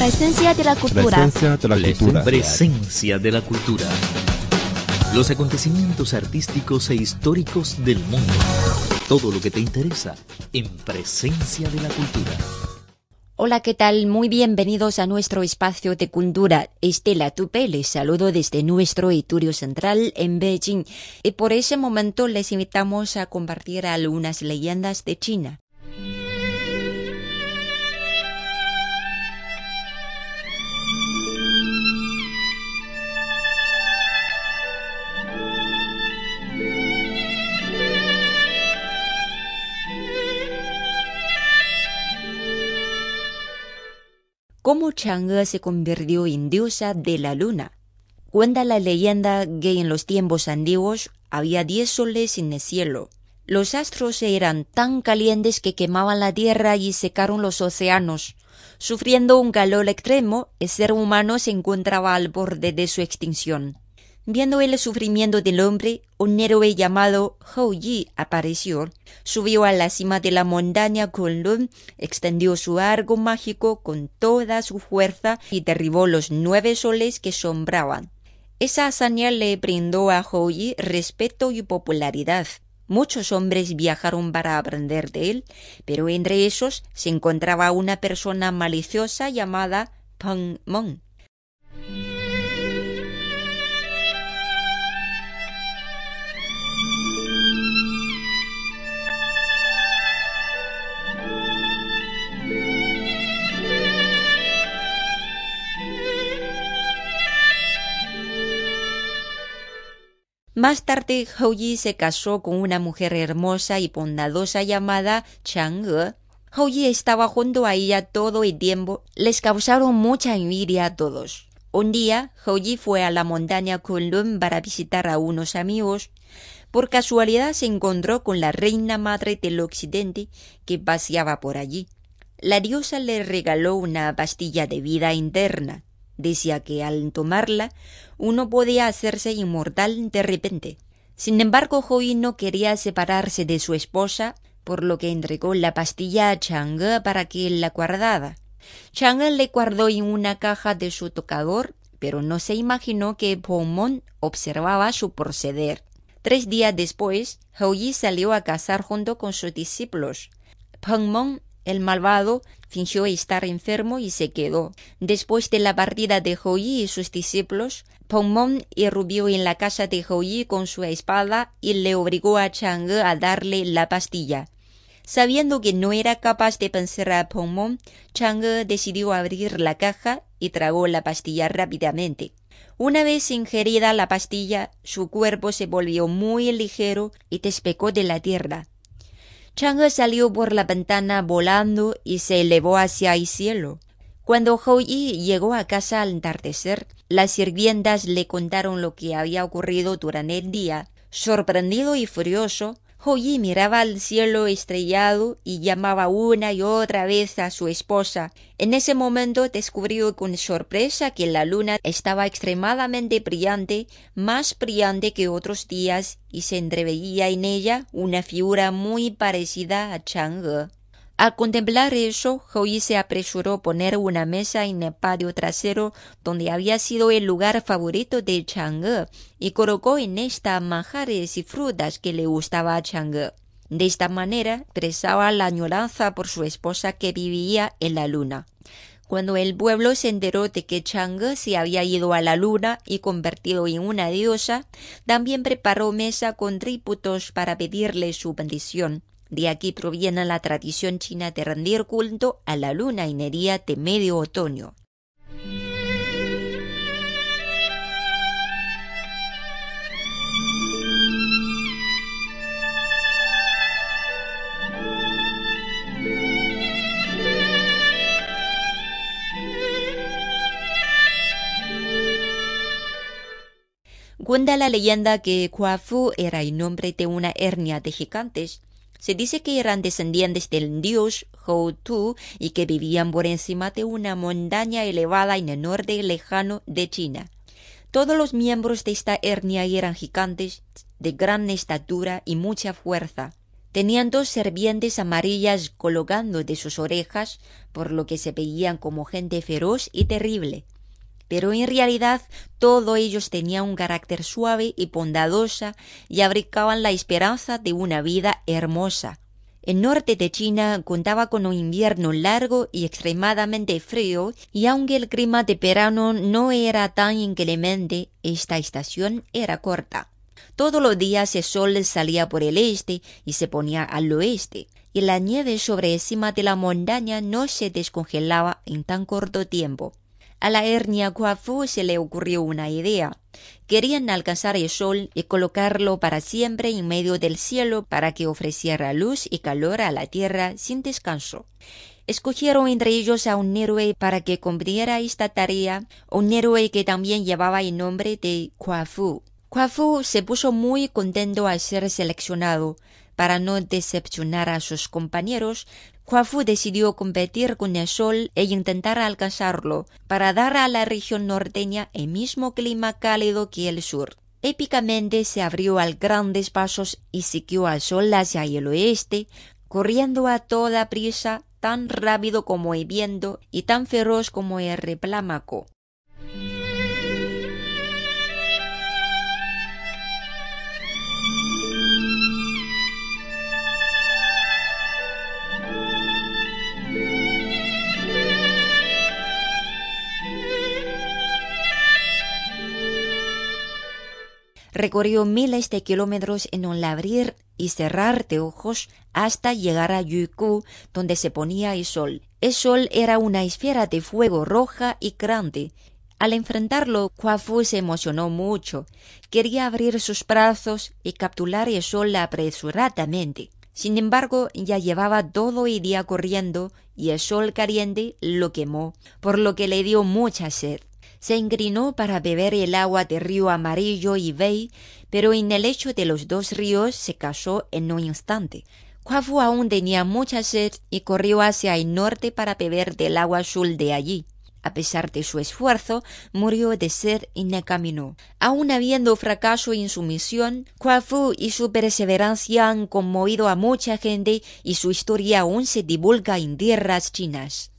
Presencia de la cultura. Presencia de la cultura. Presencia de la cultura. Los acontecimientos artísticos e históricos del mundo. Todo lo que te interesa en Presencia de la cultura. Hola, ¿qué tal? Muy bienvenidos a nuestro espacio de cultura. Estela Tupe les saludo desde nuestro estudio central en Beijing y por ese momento les invitamos a compartir algunas leyendas de China. Cómo Chang'e se convirtió en diosa de la luna. Cuenta la leyenda que en los tiempos antiguos había diez soles en el cielo. Los astros eran tan calientes que quemaban la tierra y secaron los océanos. Sufriendo un calor extremo, el ser humano se encontraba al borde de su extinción. Viendo el sufrimiento del hombre, un héroe llamado Hou Yi apareció. Subió a la cima de la montaña Kunlun, extendió su arco mágico con toda su fuerza y derribó los nueve soles que sombraban. Esa hazaña le brindó a Hou Yi respeto y popularidad. Muchos hombres viajaron para aprender de él, pero entre esos se encontraba una persona maliciosa llamada Peng Meng. Más tarde, Hou Yi se casó con una mujer hermosa y bondadosa llamada Chang'e. Hou Yi estaba junto a ella todo el tiempo. Les causaron mucha envidia a todos. Un día, Hou Yi fue a la montaña Kunlun para visitar a unos amigos. Por casualidad se encontró con la reina madre del occidente que paseaba por allí. La diosa le regaló una pastilla de vida interna. Decía que al tomarla uno podía hacerse inmortal de repente. Sin embargo, Hoi no quería separarse de su esposa, por lo que entregó la pastilla a Chang'e para que la guardara. Chang'e le guardó en una caja de su tocador, pero no se imaginó que Pomon observaba su proceder. Tres días después, Hou salió a cazar junto con sus discípulos. Pengmon el malvado fingió estar enfermo y se quedó. Después de la partida de Houyi y sus discípulos, Pongmon irrumpió en la casa de Houyi con su espada y le obligó a Chang'e a darle la pastilla. Sabiendo que no era capaz de vencer a Pongmon, Chang'e decidió abrir la caja y tragó la pastilla rápidamente. Una vez ingerida la pastilla, su cuerpo se volvió muy ligero y despegó de la tierra. Chang'e salió por la ventana volando y se elevó hacia el cielo. Cuando Hou Yi llegó a casa al atardecer, las sirvientas le contaron lo que había ocurrido durante el día. Sorprendido y furioso, Yi miraba al cielo estrellado y llamaba una y otra vez a su esposa. En ese momento descubrió con sorpresa que la luna estaba extremadamente brillante, más brillante que otros días, y se entreveía en ella una figura muy parecida a Chang'e. Al contemplar eso, Hou se apresuró a poner una mesa en el patio trasero donde había sido el lugar favorito de Chang'e y colocó en esta manjares y frutas que le gustaba a Chang'e. De esta manera expresaba la añoranza por su esposa que vivía en la luna. Cuando el pueblo se enteró de que Chang'e se había ido a la luna y convertido en una diosa, también preparó mesa con tributos para pedirle su bendición. De aquí proviene la tradición china de rendir culto a la luna día de medio otoño. Cuenta la leyenda que Fu era el nombre de una hernia de gigantes se dice que eran descendientes del dios Tu y que vivían por encima de una montaña elevada en el norte lejano de China. Todos los miembros de esta etnia eran gigantes de gran estatura y mucha fuerza. Tenían dos serpientes amarillas colocando de sus orejas, por lo que se veían como gente feroz y terrible. Pero en realidad todos ellos tenían un carácter suave y bondadosa y abrigaban la esperanza de una vida hermosa. El norte de China contaba con un invierno largo y extremadamente frío, y aunque el clima de verano no era tan inclemente, esta estación era corta. Todos los días el sol salía por el este y se ponía al oeste, y la nieve sobre encima de la montaña no se descongelaba en tan corto tiempo. A la hernia Guafu se le ocurrió una idea. Querían alcanzar el sol y colocarlo para siempre en medio del cielo para que ofreciera luz y calor a la tierra sin descanso. Escogieron entre ellos a un héroe para que cumpliera esta tarea, un héroe que también llevaba el nombre de Guafu. Guafu se puso muy contento al ser seleccionado. Para no decepcionar a sus compañeros, Huafu decidió competir con el sol e intentar alcanzarlo para dar a la región norteña el mismo clima cálido que el sur. Épicamente se abrió al grandes pasos y siguió al sol hacia el oeste, corriendo a toda prisa, tan rápido como el viento y tan feroz como el replámago. Recorrió miles de kilómetros en un abrir y cerrar de ojos hasta llegar a Yuku, donde se ponía el sol. El sol era una esfera de fuego roja y grande. Al enfrentarlo, Kuafu se emocionó mucho. Quería abrir sus brazos y capturar el sol apresuradamente. Sin embargo, ya llevaba todo el día corriendo y el sol caliente lo quemó, por lo que le dio mucha sed se inclinó para beber el agua del río Amarillo y Vei, pero en el lecho de los dos ríos se cayó en un instante. Kuafu aún tenía mucha sed y corrió hacia el norte para beber del agua azul de allí. A pesar de su esfuerzo, murió de sed en el camino. Aún habiendo fracaso en su misión, Kuafu y su perseverancia han conmovido a mucha gente y su historia aún se divulga en tierras chinas.